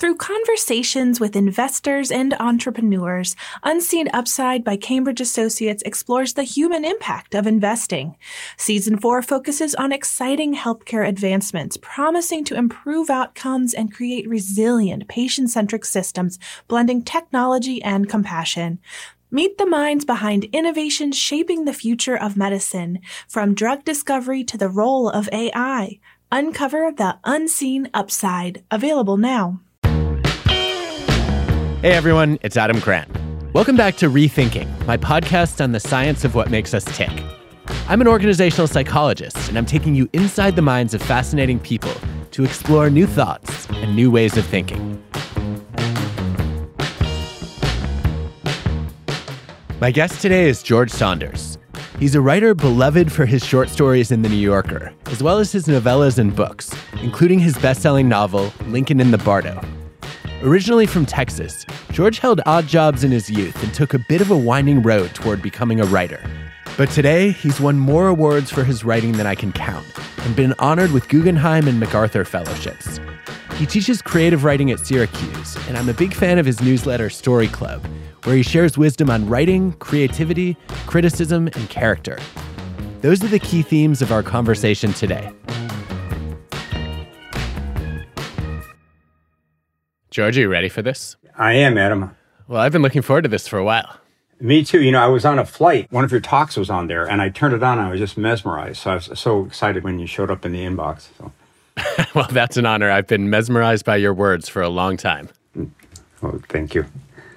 Through conversations with investors and entrepreneurs, Unseen Upside by Cambridge Associates explores the human impact of investing. Season 4 focuses on exciting healthcare advancements, promising to improve outcomes and create resilient, patient centric systems, blending technology and compassion. Meet the minds behind innovations shaping the future of medicine, from drug discovery to the role of AI. Uncover the unseen upside. Available now. Hey everyone, it's Adam Grant. Welcome back to Rethinking, my podcast on the science of what makes us tick. I'm an organizational psychologist, and I'm taking you inside the minds of fascinating people to explore new thoughts and new ways of thinking. My guest today is George Saunders. He's a writer beloved for his short stories in The New Yorker, as well as his novellas and books, including his best selling novel, Lincoln in the Bardo. Originally from Texas, George held odd jobs in his youth and took a bit of a winding road toward becoming a writer. But today, he's won more awards for his writing than I can count and been honored with Guggenheim and MacArthur fellowships. He teaches creative writing at Syracuse, and I'm a big fan of his newsletter, Story Club, where he shares wisdom on writing, creativity, criticism, and character. Those are the key themes of our conversation today. George, are you ready for this? I am, Adam. Well, I've been looking forward to this for a while. Me too. You know, I was on a flight. One of your talks was on there, and I turned it on. And I was just mesmerized. So I was so excited when you showed up in the inbox. So. well, that's an honor. I've been mesmerized by your words for a long time. Mm. Well, thank you.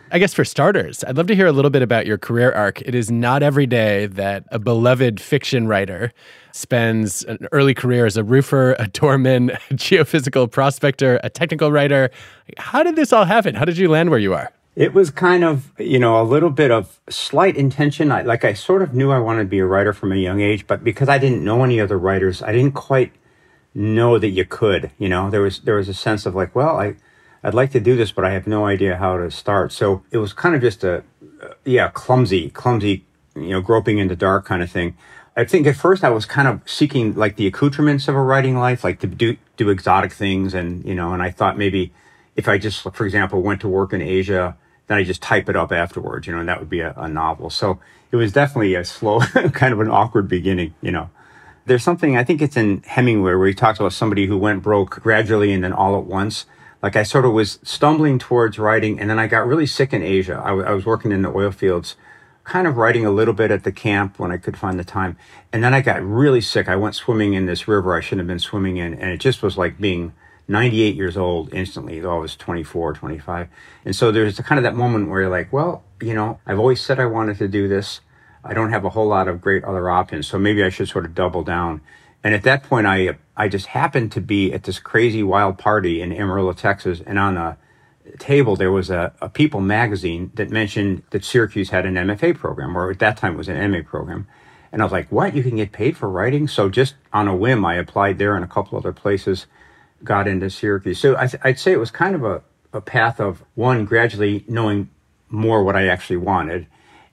I guess for starters, I'd love to hear a little bit about your career arc. It is not every day that a beloved fiction writer spends an early career as a roofer, a doorman, a geophysical prospector, a technical writer. How did this all happen? How did you land where you are? It was kind of, you know, a little bit of slight intention. I, like I sort of knew I wanted to be a writer from a young age, but because I didn't know any other writers, I didn't quite know that you could. You know, there was there was a sense of like, well, I I'd like to do this, but I have no idea how to start. So it was kind of just a, uh, yeah, clumsy, clumsy, you know, groping in the dark kind of thing. I think at first I was kind of seeking like the accoutrements of a writing life, like to do, do exotic things. And, you know, and I thought maybe if I just, for example, went to work in Asia, then I just type it up afterwards, you know, and that would be a, a novel. So it was definitely a slow, kind of an awkward beginning, you know. There's something, I think it's in Hemingway where he talks about somebody who went broke gradually and then all at once like I sort of was stumbling towards writing, and then I got really sick in Asia. I, was working in the oil fields, kind of writing a little bit at the camp when I could find the time, and then I got really sick. I went swimming in this river I shouldn't have been swimming in, and it just was like being 98 years old instantly, though I was 24, 25. And so there's kind of that moment where you're like, well, you know, I've always said I wanted to do this. I don't have a whole lot of great other options, so maybe I should sort of double down. And at that point, I I just happened to be at this crazy wild party in Amarillo, Texas, and on the table there was a, a People magazine that mentioned that Syracuse had an MFA program, or at that time it was an MA program. And I was like, "What? You can get paid for writing?" So just on a whim, I applied there and a couple other places, got into Syracuse. So I, would say it was kind of a, a path of one gradually knowing more what I actually wanted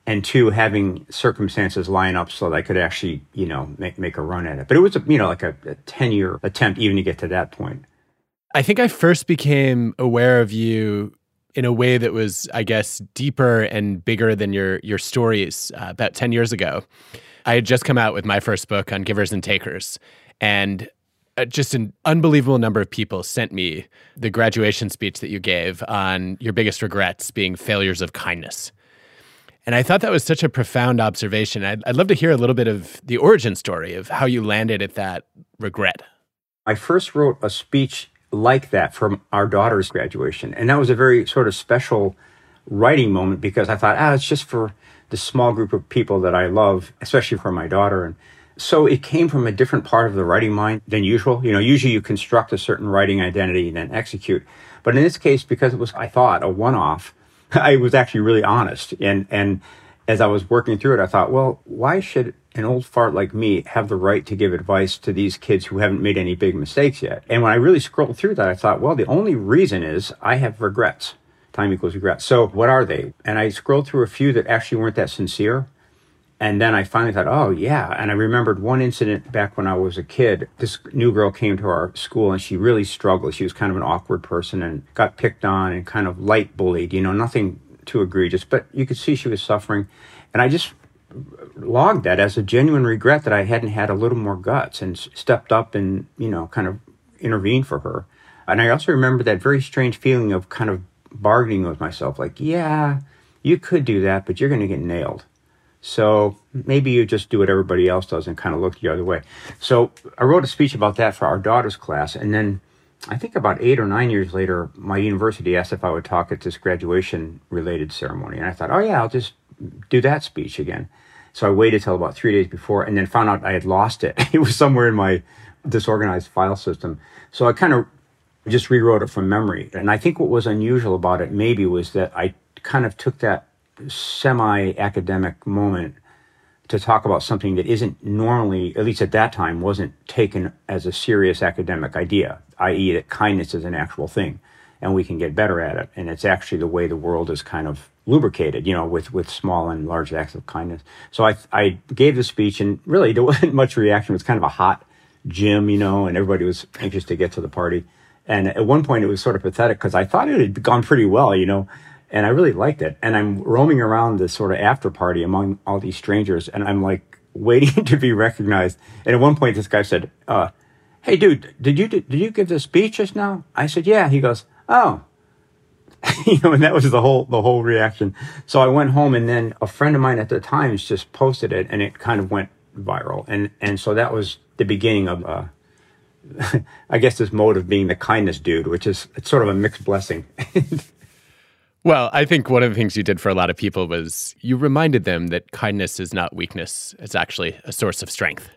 and two, having circumstances line up so that I could actually, you know, make, make a run at it. But it was, a, you know, like a, a 10 year attempt even to get to that point. I think I first became aware of you in a way that was, I guess, deeper and bigger than your your stories uh, about 10 years ago. I had just come out with my first book on givers and takers. And uh, just an unbelievable number of people sent me the graduation speech that you gave on your biggest regrets being failures of kindness. And I thought that was such a profound observation. I'd, I'd love to hear a little bit of the origin story of how you landed at that regret. I first wrote a speech like that from our daughter's graduation. And that was a very sort of special writing moment because I thought, ah, it's just for this small group of people that I love, especially for my daughter. And so it came from a different part of the writing mind than usual. You know, usually you construct a certain writing identity and then execute. But in this case, because it was, I thought, a one off, I was actually really honest. And, and as I was working through it, I thought, well, why should an old fart like me have the right to give advice to these kids who haven't made any big mistakes yet? And when I really scrolled through that, I thought, well, the only reason is I have regrets. Time equals regrets. So what are they? And I scrolled through a few that actually weren't that sincere. And then I finally thought, oh, yeah. And I remembered one incident back when I was a kid. This new girl came to our school and she really struggled. She was kind of an awkward person and got picked on and kind of light bullied, you know, nothing too egregious, but you could see she was suffering. And I just logged that as a genuine regret that I hadn't had a little more guts and stepped up and, you know, kind of intervened for her. And I also remember that very strange feeling of kind of bargaining with myself like, yeah, you could do that, but you're going to get nailed. So maybe you just do what everybody else does and kind of look the other way. So I wrote a speech about that for our daughter's class. And then I think about eight or nine years later, my university asked if I would talk at this graduation related ceremony. And I thought, oh, yeah, I'll just do that speech again. So I waited till about three days before and then found out I had lost it. it was somewhere in my disorganized file system. So I kind of just rewrote it from memory. And I think what was unusual about it maybe was that I kind of took that semi academic moment to talk about something that isn't normally, at least at that time, wasn't taken as a serious academic idea, i.e., that kindness is an actual thing and we can get better at it. And it's actually the way the world is kind of lubricated, you know, with, with small and large acts of kindness. So I, I gave the speech and really there wasn't much reaction. It was kind of a hot gym, you know, and everybody was anxious to get to the party. And at one point it was sort of pathetic because I thought it had gone pretty well, you know, and I really liked it. And I'm roaming around this sort of after party among all these strangers, and I'm like waiting to be recognized. And at one point, this guy said, uh, "Hey, dude, did you did you give the speech just now?" I said, "Yeah." He goes, "Oh." you know, and that was the whole the whole reaction. So I went home, and then a friend of mine at the Times just posted it, and it kind of went viral, and and so that was the beginning of, uh, I guess, this mode of being the kindness dude, which is it's sort of a mixed blessing. Well, I think one of the things you did for a lot of people was you reminded them that kindness is not weakness, it's actually a source of strength.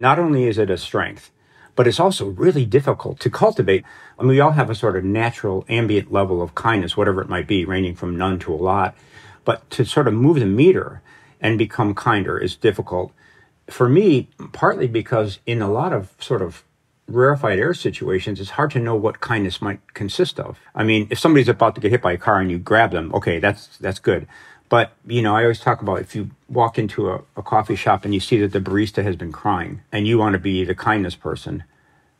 Not only is it a strength, but it's also really difficult to cultivate. I mean, we all have a sort of natural ambient level of kindness, whatever it might be, ranging from none to a lot. But to sort of move the meter and become kinder is difficult. For me, partly because in a lot of sort of rarefied air situations, it's hard to know what kindness might consist of. I mean, if somebody's about to get hit by a car and you grab them, okay, that's that's good. But you know, I always talk about if you walk into a, a coffee shop and you see that the barista has been crying and you want to be the kindness person,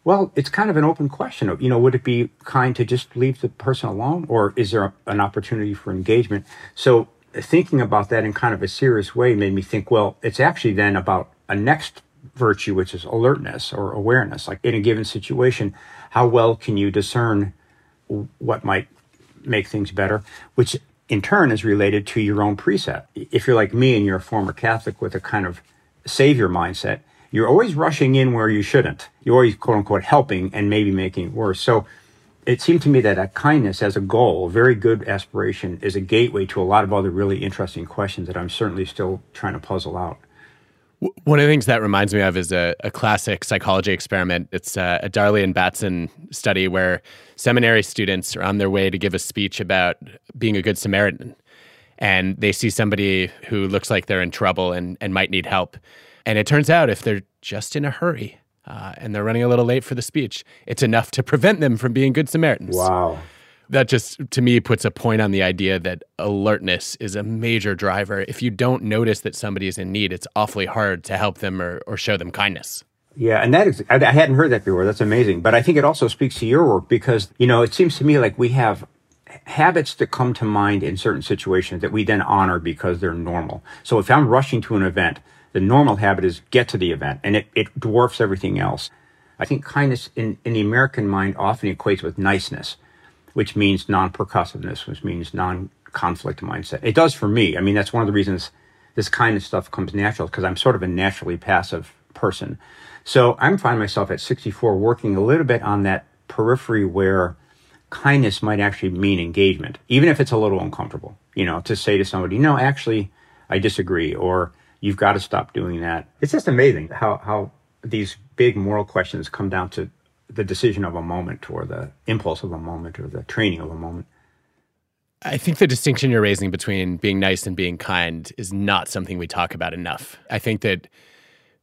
well, it's kind of an open question of, you know, would it be kind to just leave the person alone or is there a, an opportunity for engagement? So thinking about that in kind of a serious way made me think, well, it's actually then about a next virtue, which is alertness or awareness. Like in a given situation, how well can you discern what might make things better, which in turn is related to your own preset. If you're like me and you're a former Catholic with a kind of savior mindset, you're always rushing in where you shouldn't. You're always quote unquote helping and maybe making it worse. So it seemed to me that a kindness as a goal, a very good aspiration, is a gateway to a lot of other really interesting questions that I'm certainly still trying to puzzle out. One of the things that reminds me of is a, a classic psychology experiment. It's a, a Darley and Batson study where seminary students are on their way to give a speech about being a good Samaritan. And they see somebody who looks like they're in trouble and, and might need help. And it turns out if they're just in a hurry uh, and they're running a little late for the speech, it's enough to prevent them from being good Samaritans. Wow that just to me puts a point on the idea that alertness is a major driver. If you don't notice that somebody is in need, it's awfully hard to help them or, or show them kindness. Yeah, and that is, I, hadn't heard that before. That's amazing. But I think it also speaks to your work because, you know, it seems to me like we have habits that come to mind in certain situations that we then honor because they're normal. So if I'm rushing to an event, the normal habit is get to the event and it, it dwarfs everything else. I think kindness in, in the American mind often equates with niceness which means non-percussiveness, which means non-conflict mindset. It does for me. I mean, that's one of the reasons this kind of stuff comes natural because I'm sort of a naturally passive person. So I'm finding myself at 64 working a little bit on that periphery where kindness might actually mean engagement, even if it's a little uncomfortable. You know, to say to somebody, no, actually, I disagree, or you've got to stop doing that. It's just amazing how, how these big moral questions come down to the decision of a moment or the impulse of a moment or the training of a moment. I think the distinction you're raising between being nice and being kind is not something we talk about enough. I think that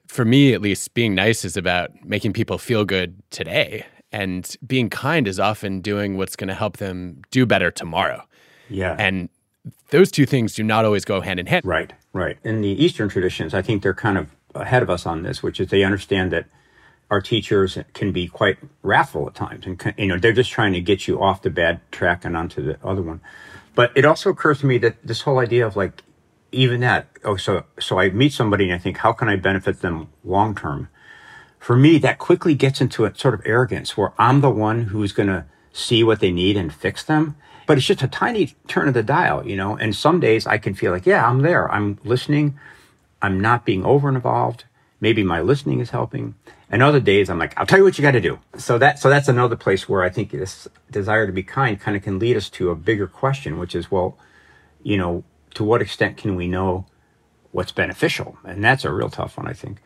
for me, at least, being nice is about making people feel good today. And being kind is often doing what's going to help them do better tomorrow. Yeah. And those two things do not always go hand in hand. Right, right. In the Eastern traditions, I think they're kind of ahead of us on this, which is they understand that our teachers can be quite wrathful at times, and you know they're just trying to get you off the bad track and onto the other one. But it also occurs to me that this whole idea of like even that oh so so I meet somebody and I think how can I benefit them long term? For me, that quickly gets into a sort of arrogance where I'm the one who's going to see what they need and fix them. But it's just a tiny turn of the dial, you know. And some days I can feel like, yeah, I'm there. I'm listening. I'm not being over involved. Maybe my listening is helping. And other days I'm like, I'll tell you what you got to do. So that so that's another place where I think this desire to be kind kind of can lead us to a bigger question, which is, well, you know, to what extent can we know what's beneficial? And that's a real tough one, I think.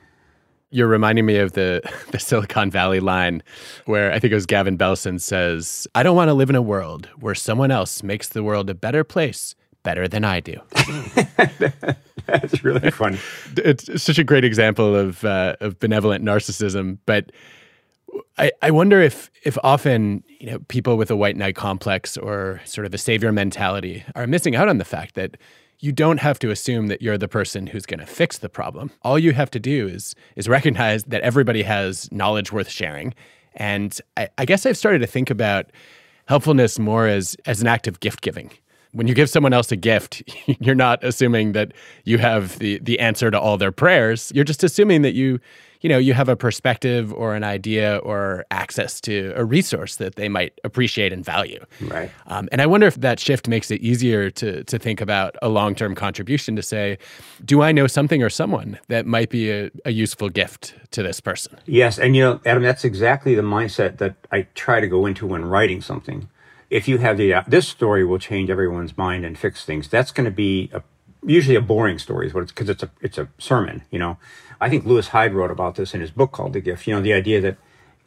You're reminding me of the, the Silicon Valley line where I think it was Gavin Belson says, I don't want to live in a world where someone else makes the world a better place better than I do. That's really fun. it's such a great example of, uh, of benevolent narcissism. But I, I wonder if if often you know people with a white knight complex or sort of a savior mentality are missing out on the fact that you don't have to assume that you're the person who's going to fix the problem. All you have to do is is recognize that everybody has knowledge worth sharing. And I, I guess I've started to think about helpfulness more as as an act of gift giving when you give someone else a gift, you're not assuming that you have the the answer to all their prayers. You're just assuming that you you know, you have a perspective or an idea or access to a resource that they might appreciate and value. Right. Um, and I wonder if that shift makes it easier to to think about a long term contribution to say, do I know something or someone that might be a, a useful gift to this person? Yes, and you know, Adam, that's exactly the mindset that I try to go into when writing something. If you have the uh, this story will change everyone's mind and fix things, that's going to be a, usually a boring story, is what it's because it's a it's a sermon, you know. I think Lewis Hyde wrote about this in his book called The Gift. You know, the idea that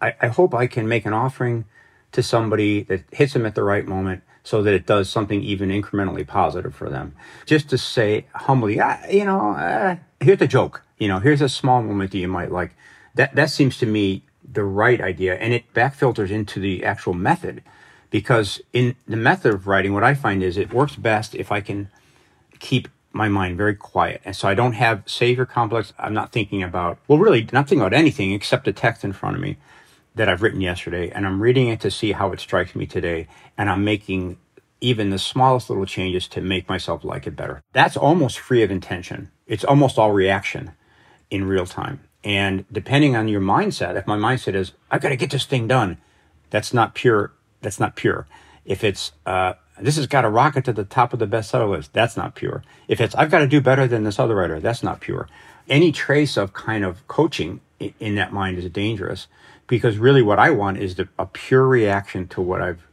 I, I hope I can make an offering to somebody that hits them at the right moment so that it does something even incrementally positive for them. Just to say humbly, ah, you know, uh, here's a joke. You know, here's a small moment that you might like. That that seems to me the right idea, and it back filters into the actual method, because in the method of writing, what I find is it works best if I can keep my mind very quiet. And so I don't have savior complex. I'm not thinking about, well, really not thinking about anything except the text in front of me that I've written yesterday. And I'm reading it to see how it strikes me today. And I'm making even the smallest little changes to make myself like it better. That's almost free of intention. It's almost all reaction in real time. And depending on your mindset, if my mindset is, I've got to get this thing done, that's not pure. That's not pure. If it's, uh, this has got to rocket to the top of the bestseller list. That's not pure. If it's, I've got to do better than this other writer, that's not pure. Any trace of kind of coaching in that mind is dangerous because really what I want is the, a pure reaction to what I've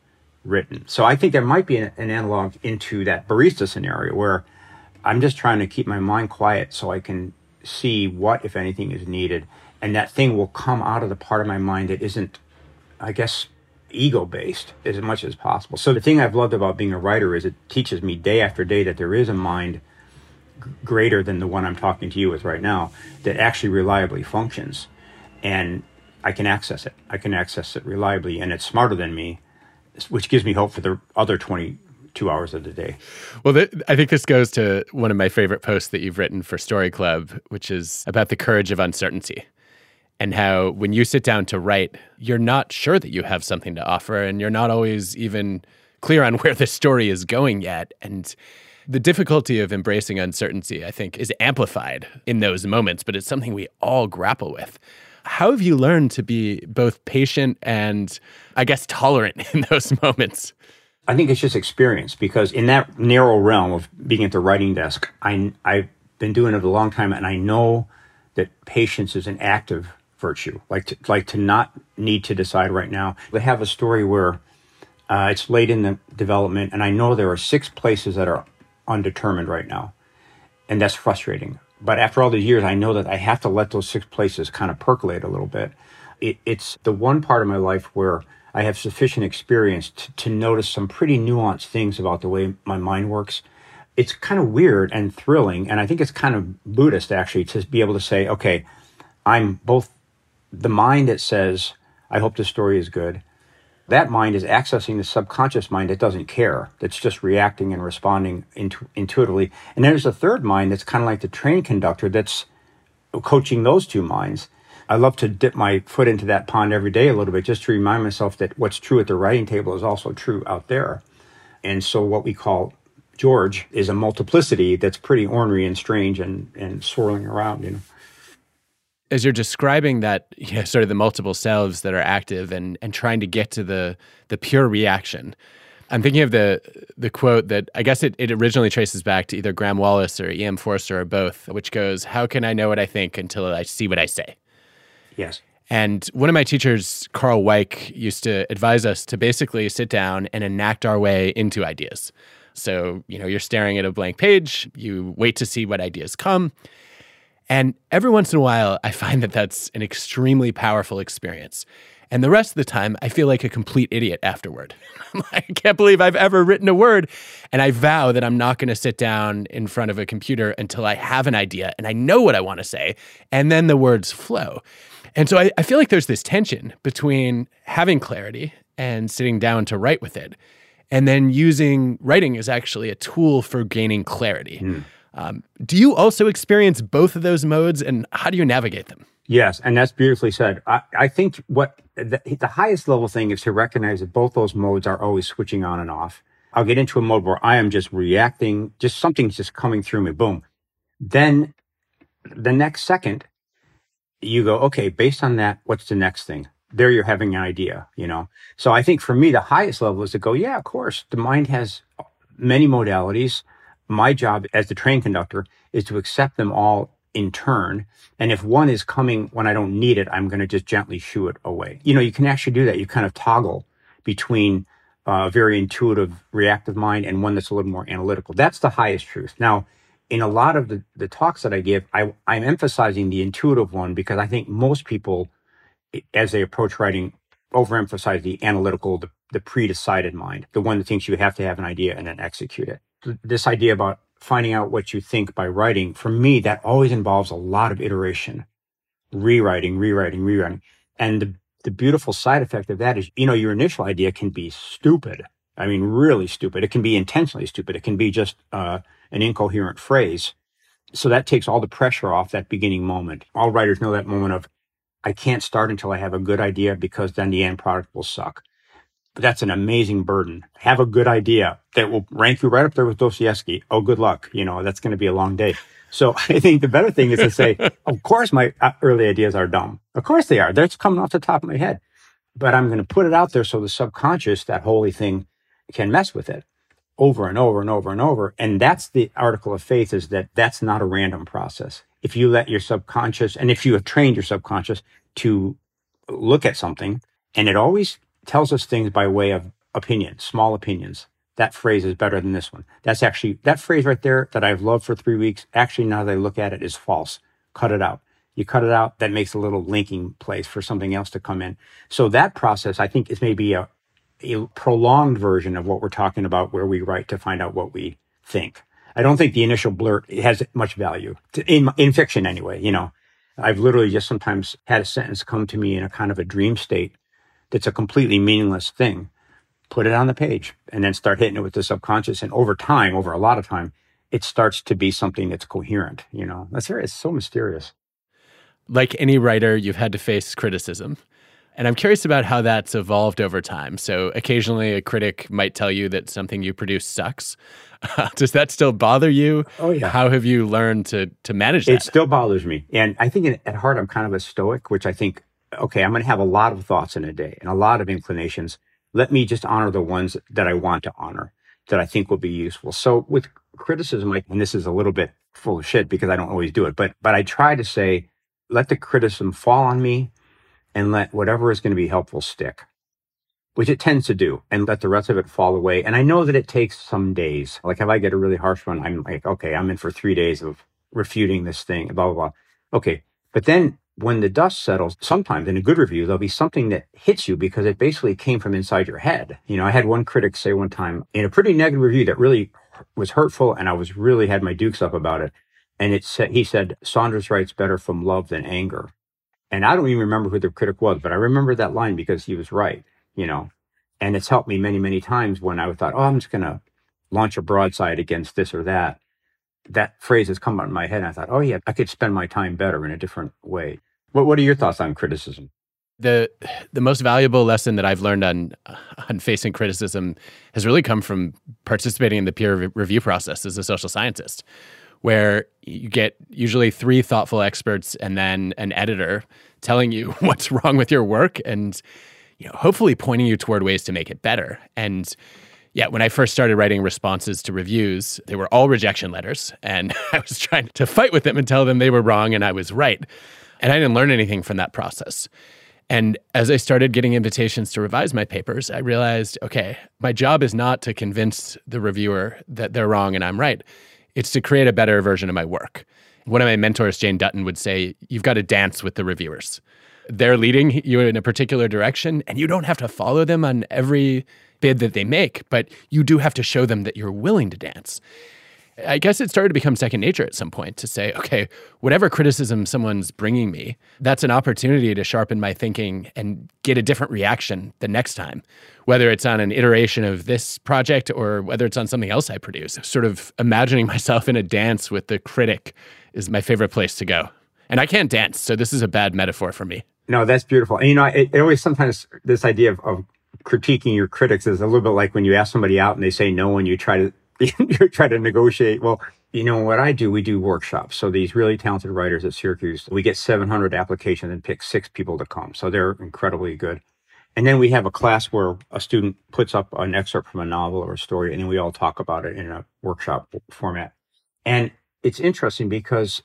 written. So I think there might be an, an analog into that barista scenario where I'm just trying to keep my mind quiet so I can see what, if anything, is needed. And that thing will come out of the part of my mind that isn't, I guess, ego based as much as possible. So the thing I've loved about being a writer is it teaches me day after day that there is a mind greater than the one I'm talking to you with right now that actually reliably functions. And I can access it. I can access it reliably and it's smarter than me, which gives me hope for the other 22 hours of the day. Well, th- I think this goes to one of my favorite posts that you've written for Story Club, which is about the courage of uncertainty and how when you sit down to write, you're not sure that you have something to offer and you're not always even clear on where the story is going yet. And the difficulty of embracing uncertainty, I think, is amplified in those moments, but it's something we all grapple with. How have you learned to be both patient and, I guess, tolerant in those moments? I think it's just experience because in that narrow realm of being at the writing desk, I, I've been doing it a long time and I know that patience is an active virtue, like to, like to not need to decide right now. They have a story where uh, it's late in the development, and I know there are six places that are undetermined right now, And that's frustrating. But after all these years, I know that I have to let those six places kind of percolate a little bit. It, it's the one part of my life where I have sufficient experience to, to notice some pretty nuanced things about the way my mind works. It's kind of weird and thrilling. And I think it's kind of Buddhist actually to be able to say, okay, I'm both the mind that says, I hope the story is good. That mind is accessing the subconscious mind that doesn't care, that's just reacting and responding intu- intuitively. And there's a third mind that's kind of like the train conductor that's coaching those two minds. I love to dip my foot into that pond every day a little bit just to remind myself that what's true at the writing table is also true out there. And so what we call George is a multiplicity that's pretty ornery and strange and, and swirling around, you know as you're describing that you know, sort of the multiple selves that are active and and trying to get to the the pure reaction i'm thinking of the the quote that i guess it, it originally traces back to either graham wallas or em forster or both which goes how can i know what i think until i see what i say? Yes. And one of my teachers karl weick used to advise us to basically sit down and enact our way into ideas. So you know you're staring at a blank page you wait to see what ideas come and every once in a while, I find that that's an extremely powerful experience. And the rest of the time, I feel like a complete idiot afterward. I can't believe I've ever written a word. And I vow that I'm not going to sit down in front of a computer until I have an idea and I know what I want to say. And then the words flow. And so I, I feel like there's this tension between having clarity and sitting down to write with it, and then using writing as actually a tool for gaining clarity. Mm. Um, do you also experience both of those modes and how do you navigate them? Yes, and that's beautifully said. I, I think what the, the, highest level thing is to recognize that both those modes are always switching on and off. I'll get into a mode where I am just reacting, just something's just coming through me, boom. Then the next second, you go, okay, based on that, what's the next thing? There you're having an idea, you know? So I think for me, the highest level is to go, yeah, of course, the mind has many modalities my job as the train conductor is to accept them all in turn. And if one is coming when I don't need it, I'm going to just gently shoo it away. You know, you can actually do that. You kind of toggle between a very intuitive, reactive mind and one that's a little more analytical. That's the highest truth. Now, in a lot of the, the talks that I give, I, I'm emphasizing the intuitive one because I think most people, as they approach writing, overemphasize the analytical, the, the pre-decided mind, the one that thinks you have to have an idea and then execute it this idea about finding out what you think by writing, for me, that always involves a lot of iteration, rewriting, rewriting, rewriting. And the, the beautiful side effect of that is, you know, your initial idea can be stupid. I mean, really stupid. It can be intentionally stupid. It can be just uh, an incoherent phrase. So that takes all the pressure off that beginning moment. All writers know that moment of, I can't start until I have a good idea because then the end product will suck. That's an amazing burden. Have a good idea that will rank you right up there with Dostoevsky. Oh, good luck. You know, that's going to be a long day. So I think the better thing is to say, of course, my uh, early ideas are dumb. Of course they are. That's coming off the top of my head. But I'm going to put it out there so the subconscious, that holy thing, can mess with it over and over and over and over. And that's the article of faith is that that's not a random process. If you let your subconscious and if you have trained your subconscious to look at something and it always tells us things by way of opinion, small opinions. That phrase is better than this one. That's actually, that phrase right there that I've loved for three weeks, actually, now that I look at it, is false. Cut it out. You cut it out, that makes a little linking place for something else to come in. So that process, I think, is maybe a, a prolonged version of what we're talking about where we write to find out what we think. I don't think the initial blurt has much value to, in, in fiction anyway, you know. I've literally just sometimes had a sentence come to me in a kind of a dream state that's a completely meaningless thing, put it on the page and then start hitting it with the subconscious. And over time, over a lot of time, it starts to be something that's coherent. You know, that's it's so mysterious. Like any writer, you've had to face criticism. And I'm curious about how that's evolved over time. So occasionally a critic might tell you that something you produce sucks. does that still bother you? Oh yeah. How have you learned to to manage that? It still bothers me. And I think at heart I'm kind of a stoic, which I think okay, I'm going to have a lot of thoughts in a day and a lot of inclinations. Let me just honor the ones that I want to honor that I think will be useful. So with criticism, like, and this is a little bit full of shit because I don't always do it, but, but I try to say, let the criticism fall on me and let whatever is going to be helpful stick. which it tends to do, and let the rest of it fall away. And I know that it takes some days. Like if I get a really harsh one, I'm like, okay, I'm in for three days of refuting this thing, blah, blah, blah. Okay. But then when the dust settles, sometimes in a good review, there'll be something that hits you because it basically came from inside your head. You know, I had one critic say one time in a pretty negative review that really was hurtful and I was really had my dukes up about it. And it said, he said, Saunders writes better from love than anger. And I don't even remember who the critic was, but I remember that line because he was right, you know, and it's helped me many, many times when I thought, oh, I'm just going to launch a broadside against this or that. That phrase has come out in my head. And I thought, oh, yeah, I could spend my time better in a different way. What, what are your thoughts on criticism? The the most valuable lesson that I've learned on on facing criticism has really come from participating in the peer review process as a social scientist where you get usually three thoughtful experts and then an editor telling you what's wrong with your work and you know hopefully pointing you toward ways to make it better and yeah when i first started writing responses to reviews they were all rejection letters and i was trying to fight with them and tell them they were wrong and i was right and i didn't learn anything from that process and as I started getting invitations to revise my papers, I realized okay, my job is not to convince the reviewer that they're wrong and I'm right. It's to create a better version of my work. One of my mentors, Jane Dutton, would say, You've got to dance with the reviewers. They're leading you in a particular direction, and you don't have to follow them on every bid that they make, but you do have to show them that you're willing to dance. I guess it started to become second nature at some point to say, okay, whatever criticism someone's bringing me, that's an opportunity to sharpen my thinking and get a different reaction the next time, whether it's on an iteration of this project or whether it's on something else I produce. Sort of imagining myself in a dance with the critic is my favorite place to go. And I can't dance, so this is a bad metaphor for me. No, that's beautiful. And you know, it, it always sometimes this idea of, of critiquing your critics is a little bit like when you ask somebody out and they say no and you try to you try to negotiate. Well, you know what I do? We do workshops. So these really talented writers at Syracuse, we get 700 applications and pick six people to come. So they're incredibly good. And then we have a class where a student puts up an excerpt from a novel or a story, and then we all talk about it in a workshop format. And it's interesting because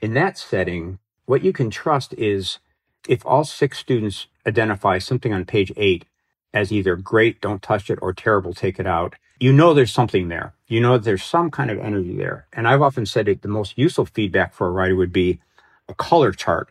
in that setting, what you can trust is if all six students identify something on page eight as either great, don't touch it, or terrible, take it out, you know there's something there. You know there's some kind of energy there. And I've often said that the most useful feedback for a writer would be a color chart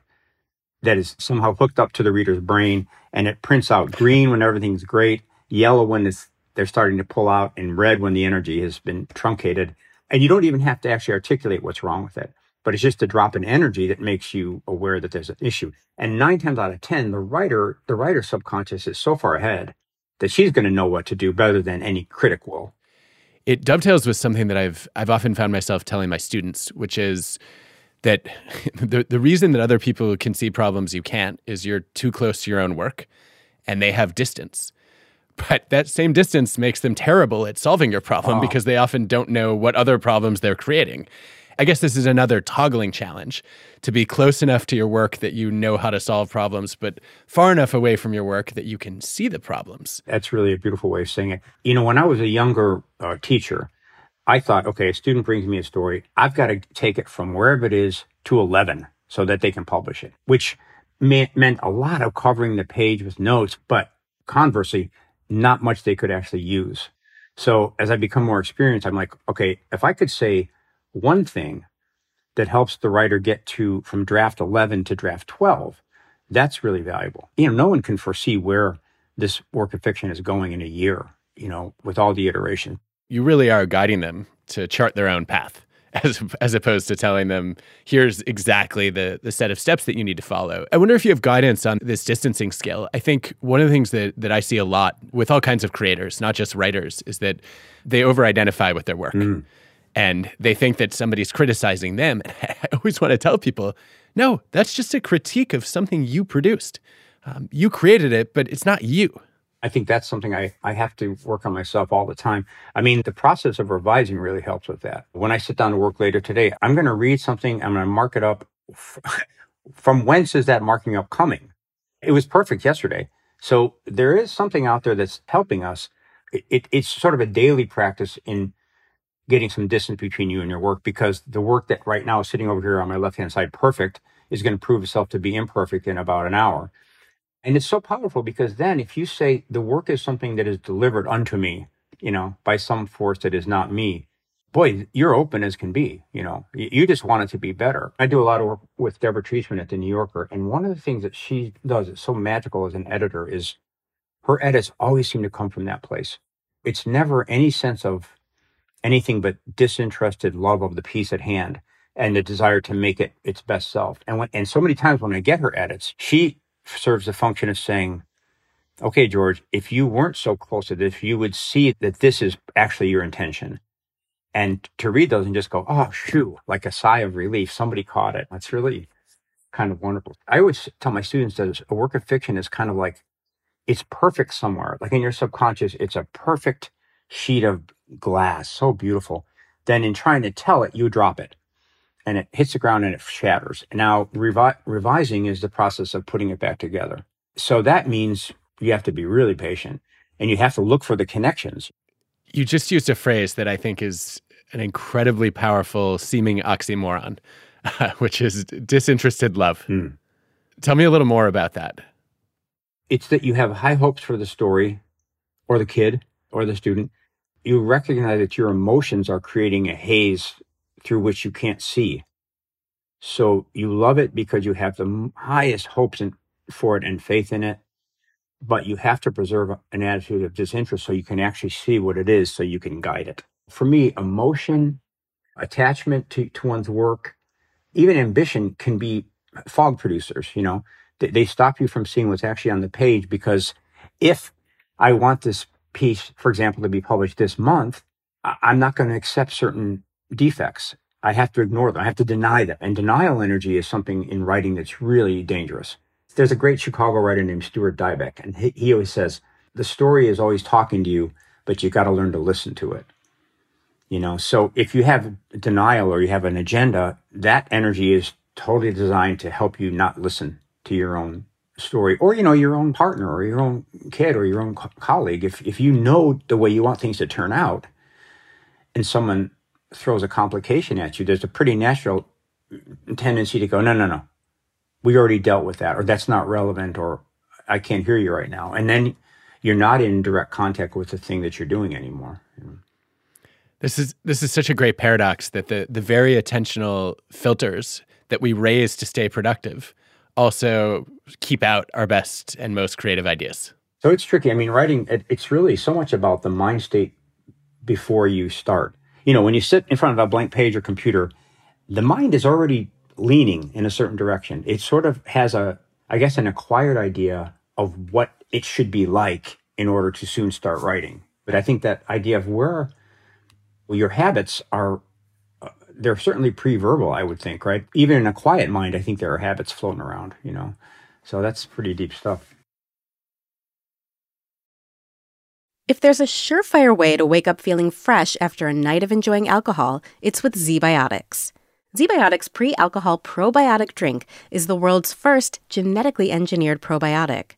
that is somehow hooked up to the reader's brain and it prints out green when everything's great, yellow when it's, they're starting to pull out, and red when the energy has been truncated. And you don't even have to actually articulate what's wrong with it, but it's just a drop in energy that makes you aware that there's an issue. And nine times out of 10, the writer, the writer's subconscious is so far ahead that she's going to know what to do better than any critic will. It dovetails with something that I've I've often found myself telling my students, which is that the the reason that other people can see problems you can't is you're too close to your own work and they have distance. But that same distance makes them terrible at solving your problem oh. because they often don't know what other problems they're creating. I guess this is another toggling challenge to be close enough to your work that you know how to solve problems, but far enough away from your work that you can see the problems. That's really a beautiful way of saying it. You know, when I was a younger uh, teacher, I thought, okay, a student brings me a story. I've got to take it from wherever it is to 11 so that they can publish it, which meant, meant a lot of covering the page with notes, but conversely, not much they could actually use. So as I become more experienced, I'm like, okay, if I could say one thing that helps the writer get to from draft 11 to draft 12, that's really valuable. You know, no one can foresee where this work of fiction is going in a year, you know, with all the iteration. You really are guiding them to chart their own path as, as opposed to telling them, here's exactly the, the set of steps that you need to follow. I wonder if you have guidance on this distancing skill. I think one of the things that, that I see a lot with all kinds of creators, not just writers, is that they over identify with their work. Mm and they think that somebody's criticizing them. I always want to tell people, no, that's just a critique of something you produced. Um, you created it, but it's not you. I think that's something I, I have to work on myself all the time. I mean, the process of revising really helps with that. When I sit down to work later today, I'm going to read something, I'm going to mark it up. From whence is that marking up coming? It was perfect yesterday. So there is something out there that's helping us. It, it, it's sort of a daily practice in getting some distance between you and your work because the work that right now is sitting over here on my left hand side perfect is going to prove itself to be imperfect in about an hour. And it's so powerful because then if you say the work is something that is delivered unto me, you know, by some force that is not me, boy, you're open as can be. You know, you just want it to be better. I do a lot of work with Deborah Treisman at the New Yorker, and one of the things that she does that's so magical as an editor is her edits always seem to come from that place. It's never any sense of anything but disinterested love of the piece at hand and the desire to make it its best self. And when, and so many times when I get her edits, she serves the function of saying, okay, George, if you weren't so close to this, you would see that this is actually your intention. And to read those and just go, oh, shoo, like a sigh of relief. Somebody caught it. That's really kind of wonderful. I always tell my students that a work of fiction is kind of like it's perfect somewhere. Like in your subconscious, it's a perfect sheet of glass, so beautiful. Then in trying to tell it, you drop it and it hits the ground and it shatters. Now, revi- revising is the process of putting it back together. So that means you have to be really patient and you have to look for the connections. You just used a phrase that I think is an incredibly powerful seeming oxymoron, which is disinterested love. Hmm. Tell me a little more about that. It's that you have high hopes for the story or the kid or the student. You recognize that your emotions are creating a haze through which you can't see. So you love it because you have the highest hopes in, for it and faith in it, but you have to preserve an attitude of disinterest so you can actually see what it is so you can guide it. For me, emotion, attachment to, to one's work, even ambition can be fog producers, you know. They, they stop you from seeing what's actually on the page because if I want this piece, for example, to be published this month, I'm not going to accept certain defects. I have to ignore them. I have to deny them. And denial energy is something in writing that's really dangerous. There's a great Chicago writer named Stuart Dybek, and he, always says, the story is always talking to you, but you got to learn to listen to it. You know, so if you have denial or you have an agenda, that energy is totally designed to help you not listen to your own story or you know your own partner or your own kid or your own co- colleague if if you know the way you want things to turn out and someone throws a complication at you, there's a pretty natural tendency to go, no, no, no, we already dealt with that, or that's not relevant, or I can't hear you right now. And then you're not in direct contact with the thing that you're doing anymore. This is this is such a great paradox that the the very attentional filters that we raise to stay productive also keep out our best and most creative ideas. So it's tricky. I mean, writing it, it's really so much about the mind state before you start you know, when you sit in front of a blank page or computer, the mind is already leaning in a certain direction. It sort of has a, I guess, an acquired idea of what it should be like in order to soon start writing. But I think that idea of where well, your habits are, they're certainly pre-verbal, I would think, right? Even in a quiet mind, I think there are habits floating around, you know. So that's pretty deep stuff. If there's a surefire way to wake up feeling fresh after a night of enjoying alcohol, it's with ZBiotics. ZBiotics pre alcohol probiotic drink is the world's first genetically engineered probiotic.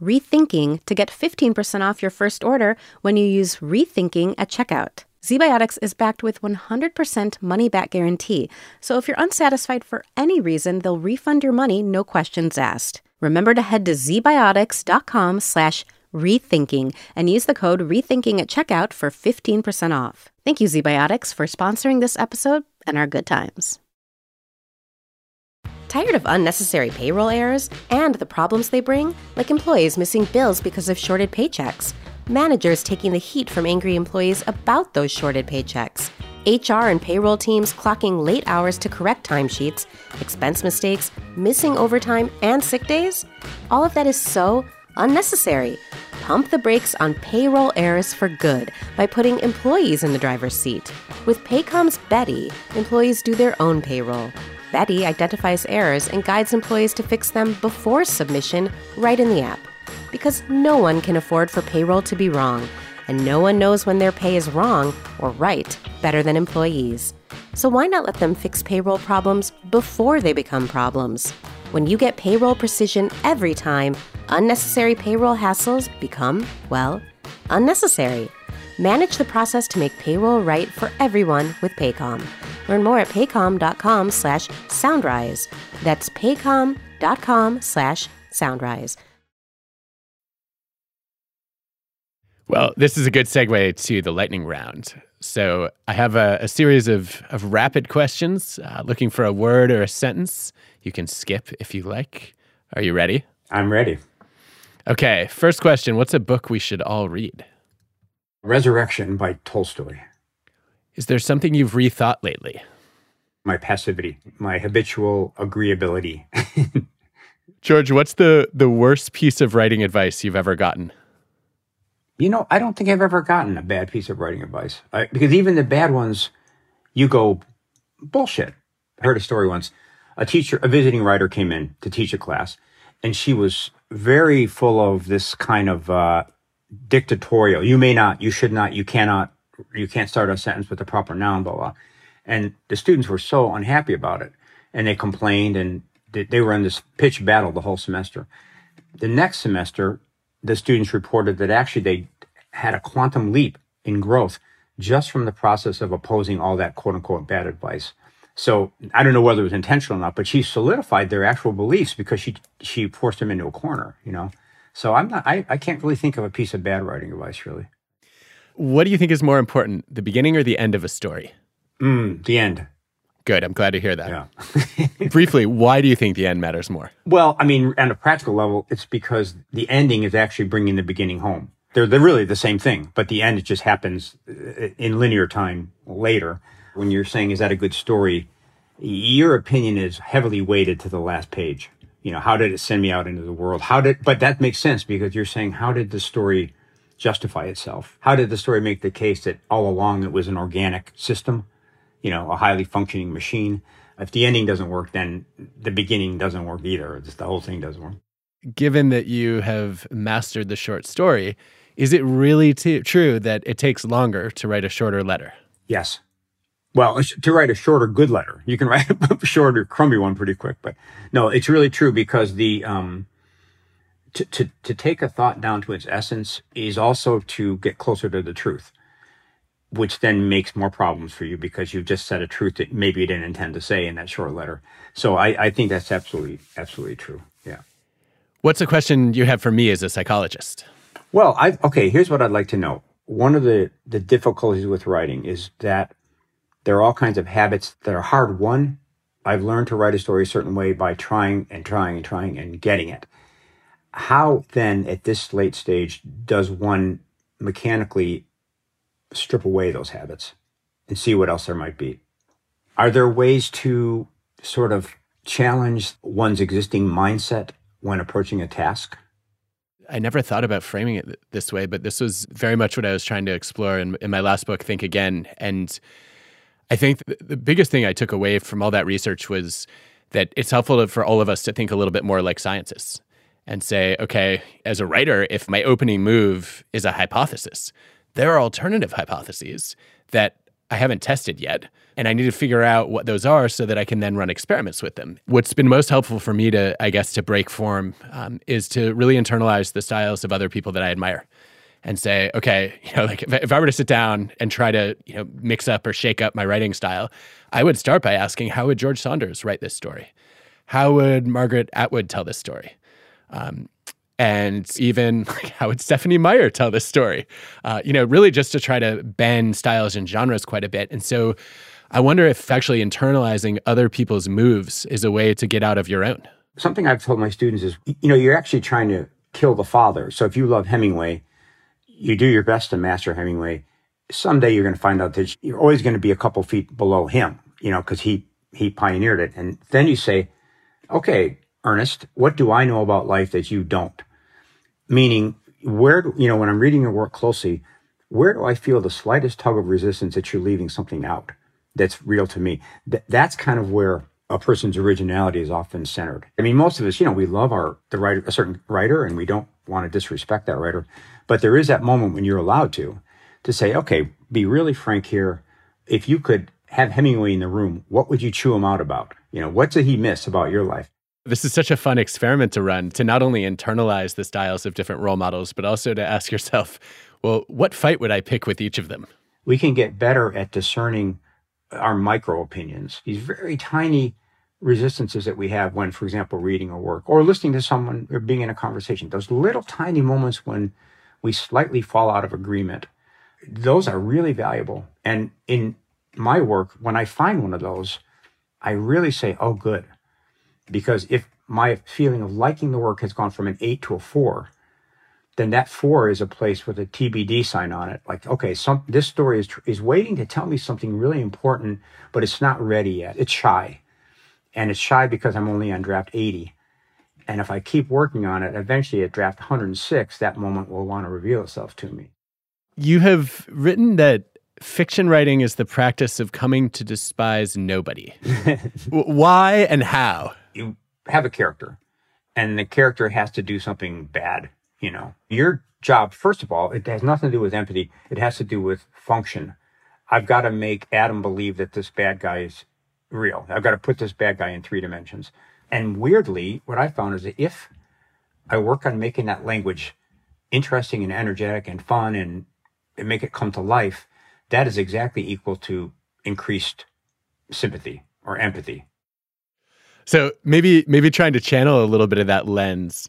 rethinking to get 15% off your first order when you use rethinking at checkout. ZBiotics is backed with 100% money back guarantee, so if you're unsatisfied for any reason, they'll refund your money, no questions asked. Remember to head to zbiotics.com slash rethinking and use the code rethinking at checkout for 15% off. Thank you, ZBiotics, for sponsoring this episode and our good times. Tired of unnecessary payroll errors and the problems they bring, like employees missing bills because of shorted paychecks, managers taking the heat from angry employees about those shorted paychecks, HR and payroll teams clocking late hours to correct timesheets, expense mistakes, missing overtime, and sick days? All of that is so unnecessary. Pump the brakes on payroll errors for good by putting employees in the driver's seat. With Paycom's Beti, employees do their own payroll. Beti identifies errors and guides employees to fix them before submission right in the app. Because no one can afford for payroll to be wrong, and no one knows when their pay is wrong or right better than employees. So why not let them fix payroll problems before they become problems? When you get payroll precision every time, unnecessary payroll hassles become, well, unnecessary. Manage the process to make payroll right for everyone with Paycom. Learn more at paycom.com slash soundrise. That's paycom.com slash soundrise. Well, this is a good segue to the lightning round. So I have a, a series of, of rapid questions uh, looking for a word or a sentence. You can skip if you like. Are you ready? I'm ready. Okay, first question What's a book we should all read? Resurrection by Tolstoy. Is there something you've rethought lately? My passivity, my habitual agreeability. George, what's the, the worst piece of writing advice you've ever gotten? You know, I don't think I've ever gotten a bad piece of writing advice I, because even the bad ones, you go bullshit. I heard a story once. A teacher, a visiting writer came in to teach a class and she was very full of this kind of uh, dictatorial. You may not, you should not, you cannot, you can't start a sentence with the proper noun, blah, blah. And the students were so unhappy about it and they complained and they were in this pitch battle the whole semester. The next semester, the students reported that actually they had a quantum leap in growth just from the process of opposing all that quote unquote bad advice. So I don't know whether it was intentional or not, but she solidified their actual beliefs because she she forced them into a corner, you know. So I'm not I, I can't really think of a piece of bad writing advice really. What do you think is more important, the beginning or the end of a story? Mm, the end. Good. I'm glad to hear that. Yeah. Briefly, why do you think the end matters more? Well, I mean, on a practical level, it's because the ending is actually bringing the beginning home. They're, they're really the same thing, but the end it just happens uh, in linear time later. When you're saying, is that a good story? Your opinion is heavily weighted to the last page. You know, how did it send me out into the world? How did, but that makes sense because you're saying, how did the story justify itself? How did the story make the case that all along it was an organic system? you know, a highly functioning machine. If the ending doesn't work, then the beginning doesn't work either. Just the whole thing doesn't work. Given that you have mastered the short story, is it really t- true that it takes longer to write a shorter letter? Yes. Well, to write a shorter good letter, you can write a shorter crummy one pretty quick. But no, it's really true because the um, to, to to take a thought down to its essence is also to get closer to the truth which then makes more problems for you because you've just said a truth that maybe you didn't intend to say in that short letter. So I, I think that's absolutely, absolutely true. Yeah. What's a question you have for me as a psychologist? Well, I okay. Here's what I'd like to know. One of the the difficulties with writing is that there are all kinds of habits that are hard won. I've learned to write a story a certain way by trying and trying and trying and getting it. How then, at this late stage, does one mechanically strip away those habits and see what else there might be. Are there ways to sort of challenge one's existing mindset when approaching a task? I never thought about framing it this way, but this was very much what I was trying to explore in, in my last book, Think Again. And I think the biggest thing I took away from all that research was that it's helpful for all of us to think a little bit more like scientists and say, okay, as a writer, if my opening move is a hypothesis, there are alternative hypotheses that I haven't tested yet. And I need to figure out what those are so that I can then run experiments with them. What's been most helpful for me to, I guess, to break form um, is to really internalize the styles of other people that I admire and say, okay, you know, like if, if I were to sit down and try to, you know, mix up or shake up my writing style, I would start by asking, how would George Saunders write this story? How would Margaret Atwood tell this story? Um, and even like, how would Stephenie Meyer tell this story? Uh, you know, really just to try to bend styles and genres quite a bit. And so I wonder if actually internalizing other people's moves is a way to get out of your own. Something I've told my students is, you know, you're actually trying to kill the father. So if you love Hemingway, you do your best to master Hemingway. Someday you're going to find out that you're always going to be a couple feet below him, you know, because he he pioneered it. And then you say, okay, Ernest, what do I know about life that you don't? Meaning, where, you know, when I'm reading your work closely, where do I feel the slightest tug of resistance that you're leaving something out that's real to me? Th- that's kind of where a person's originality is often centered. I mean, most of us, you know, we love our the writer, a certain writer, and we don't want to disrespect that writer. But there is that moment when you're allowed to, to say, okay, be really frank here. If you could have Hemingway in the room, what would you chew him out about? You know, what did he miss about your life? This is such a fun experiment to run to not only internalize the styles of different role models, but also to ask yourself, well, what fight would I pick with each of them? We can get better at discerning our micro opinions, these very tiny resistances that we have when, for example, reading a work or listening to someone or being in a conversation. Those little tiny moments when we slightly fall out of agreement, those are really valuable. And in my work, when I find one of those, I really say, oh, good. Because if my feeling of liking the work has gone from an eight to a four, then that four is a place with a TBD sign on it. Like, okay, some this story is is waiting to tell me something really important, but it's not ready yet. It's shy, and it's shy because I'm only on draft 80. And if I keep working on it, eventually at draft 106, that moment will want to reveal itself to me. You have written that fiction writing is the practice of coming to despise nobody. Why and how? You have a character, and the character has to do something bad. You know, your job, first of all, it has nothing to do with empathy. It has to do with function. I've got to make Adam believe that this bad guy is real. I've got to put this bad guy in three dimensions. And weirdly, what I found is that if I work on making that language interesting and energetic and fun and, make it come to life, that is exactly equal to increased sympathy or empathy. So maybe maybe trying to channel a little bit of that lens.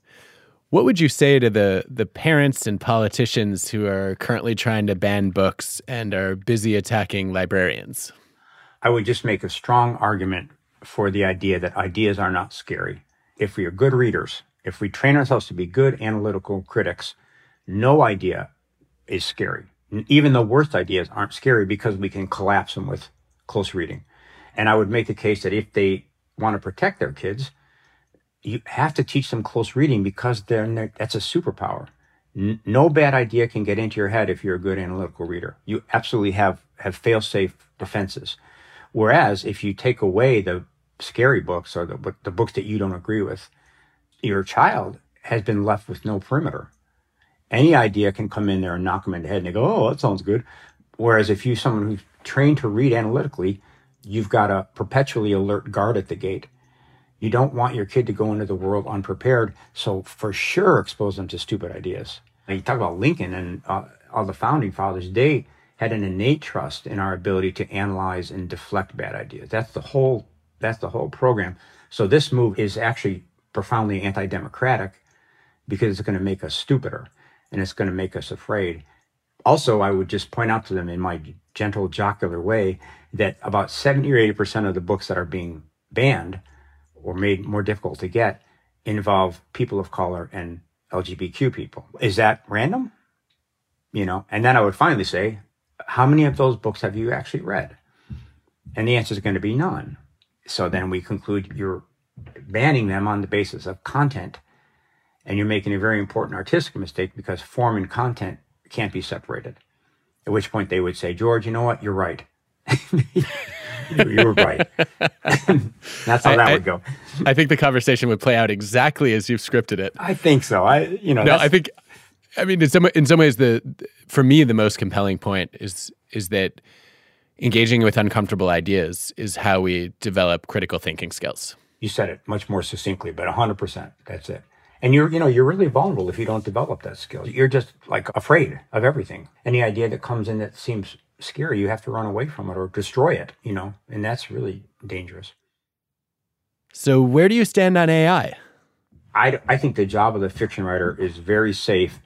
What would you say to the the parents and politicians who are currently trying to ban books and are busy attacking librarians? I would just make a strong argument for the idea that ideas are not scary. If we are good readers, if we train ourselves to be good analytical critics, no idea is scary. Even the worst ideas aren't scary because we can collapse them with close reading. And I would make the case that if they want to protect their kids, you have to teach them close reading because they're, that's a superpower. no bad idea can get into your head if you're a good analytical reader. You absolutely have, have fail safe defenses. Whereas if you take away the scary books or the, the books that you don't agree with, your child has been left with no perimeter. Any idea can come in there and knock them in the head and they go, oh, that sounds good. Whereas if you someone who's trained to read analytically, you've got a perpetually alert guard at the gate. You don't want your kid to go into the world unprepared. So for sure, expose them to stupid ideas. And you talk about Lincoln and uh, all the founding fathers. They had an innate trust in our ability to analyze and deflect bad ideas. That's the whole that's the whole program. So this move is actually profoundly anti-democratic because it's going to make us stupider and it's going to make us afraid. Also, I would just point out to them in my gentle jocular way that about 70 or 80% of the books that are being banned or made more difficult to get involve people of color and LGBTQ people. Is that random? You know, and then I would finally say, how many of those books have you actually read? And the answer is going to be none. So then we conclude you're banning them on the basis of content. And you're making a very important artistic mistake because form and content can't be separated. At which point they would say, George, you know what? You're right. you were right. That's how I, that I, would go. I think the conversation would play out exactly as you've scripted it. I think so. I, you know, no, I think I mean, in some in some ways, the for me the most compelling point is is that engaging with uncomfortable ideas is how we develop critical thinking skills. You said it much more succinctly, but hundred percent. That's it. And you're, you know, you're really vulnerable if you don't develop that skill. You're just like afraid of everything. Any idea that comes in that seems scary, you have to run away from it or destroy it, you know, and that's really dangerous. So, where do you stand on AI? I, I think the job of the fiction writer is very safe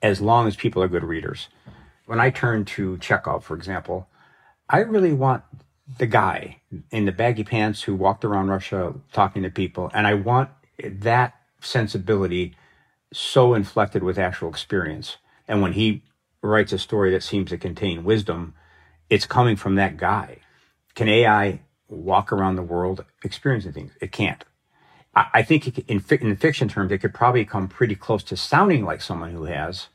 as long as people are good readers. When I turn to Chekhov, for example, I really want the guy in the baggy pants who walked around Russia talking to people, and I want that sensibility so inflected with actual experience. And when he writes a story that seems to contain wisdom, it's coming from that guy. Can AI walk around the world experiencing things? It can't. I think in, in fiction terms, it could probably come pretty close to sounding like someone who has,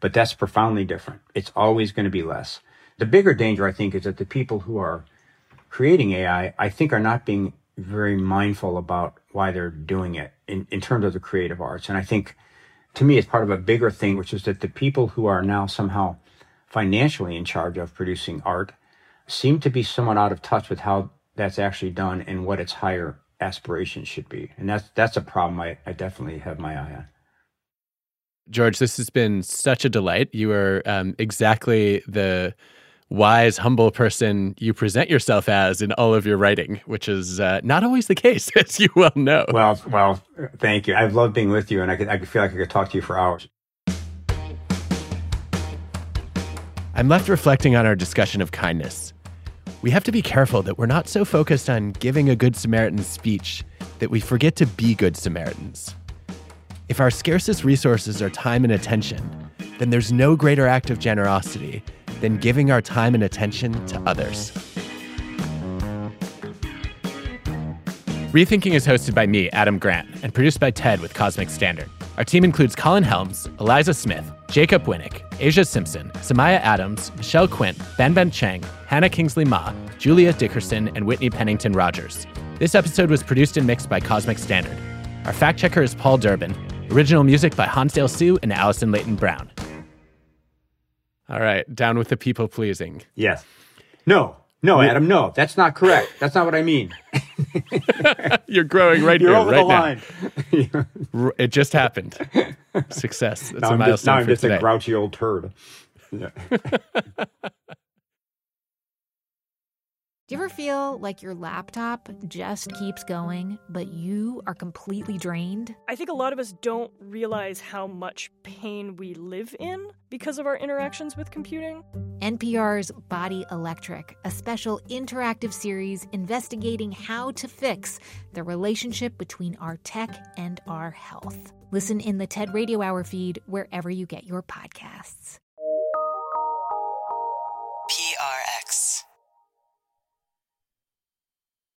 but that's profoundly different. It's always going to be less. The bigger danger, I think, is that the people who are creating AI, I think, are not being very mindful about why they're doing it in, in terms of the creative arts. And I think to me, it's part of a bigger thing, which is that the people who are now somehow financially in charge of producing art seem to be somewhat out of touch with how that's actually done and what its higher aspirations should be. And that's that's a problem I, I definitely have my eye on. George, this has been such a delight. You are um, exactly the wise, humble person you present yourself as in all of your writing, which is uh, not always the case, as you well know. Well, well, thank you. I've loved being with you, and I could, I could feel like I could talk to you for hours. I'm left reflecting on our discussion of kindness. We have to be careful that we're not so focused on giving a Good Samaritan speech that we forget to be Good Samaritans. If our scarcest resources are time and attention, then there's no greater act of generosity than giving our time and attention to others. Rethinking is hosted by me, Adam Grant, and produced by Ted with Cosmic Standard. Our team includes Colin Helms, Eliza Smith, Jacob Winik, Asia Simpson, Samiah Adams, Michelle Quint, Ben Ben Chang, Hannah Kingsley Ma, Julia Dickerson, and Whitney Pennington Rogers. This episode was produced and mixed by Cosmic Standard. Our fact checker is Paul Durbin. Original music by Hansdale Hsu and Allison Leyton Brown. All right, down with the people pleasing. Yes. No, no, Adam, no. That's not correct. That's not what I mean. You're growing right You're here, over right the now. line. It just happened. Success. It's now a I'm just, now milestone I'm just today. a grouchy old turd. Yeah. Do you ever feel like your laptop just keeps going, but you are completely drained? I think a lot of us don't realize how much pain we live in because of our interactions with computing. NPR's Body Electric, a special interactive series investigating how to fix the relationship between our tech and our health. Listen in the TED Radio Hour feed wherever you get your podcasts.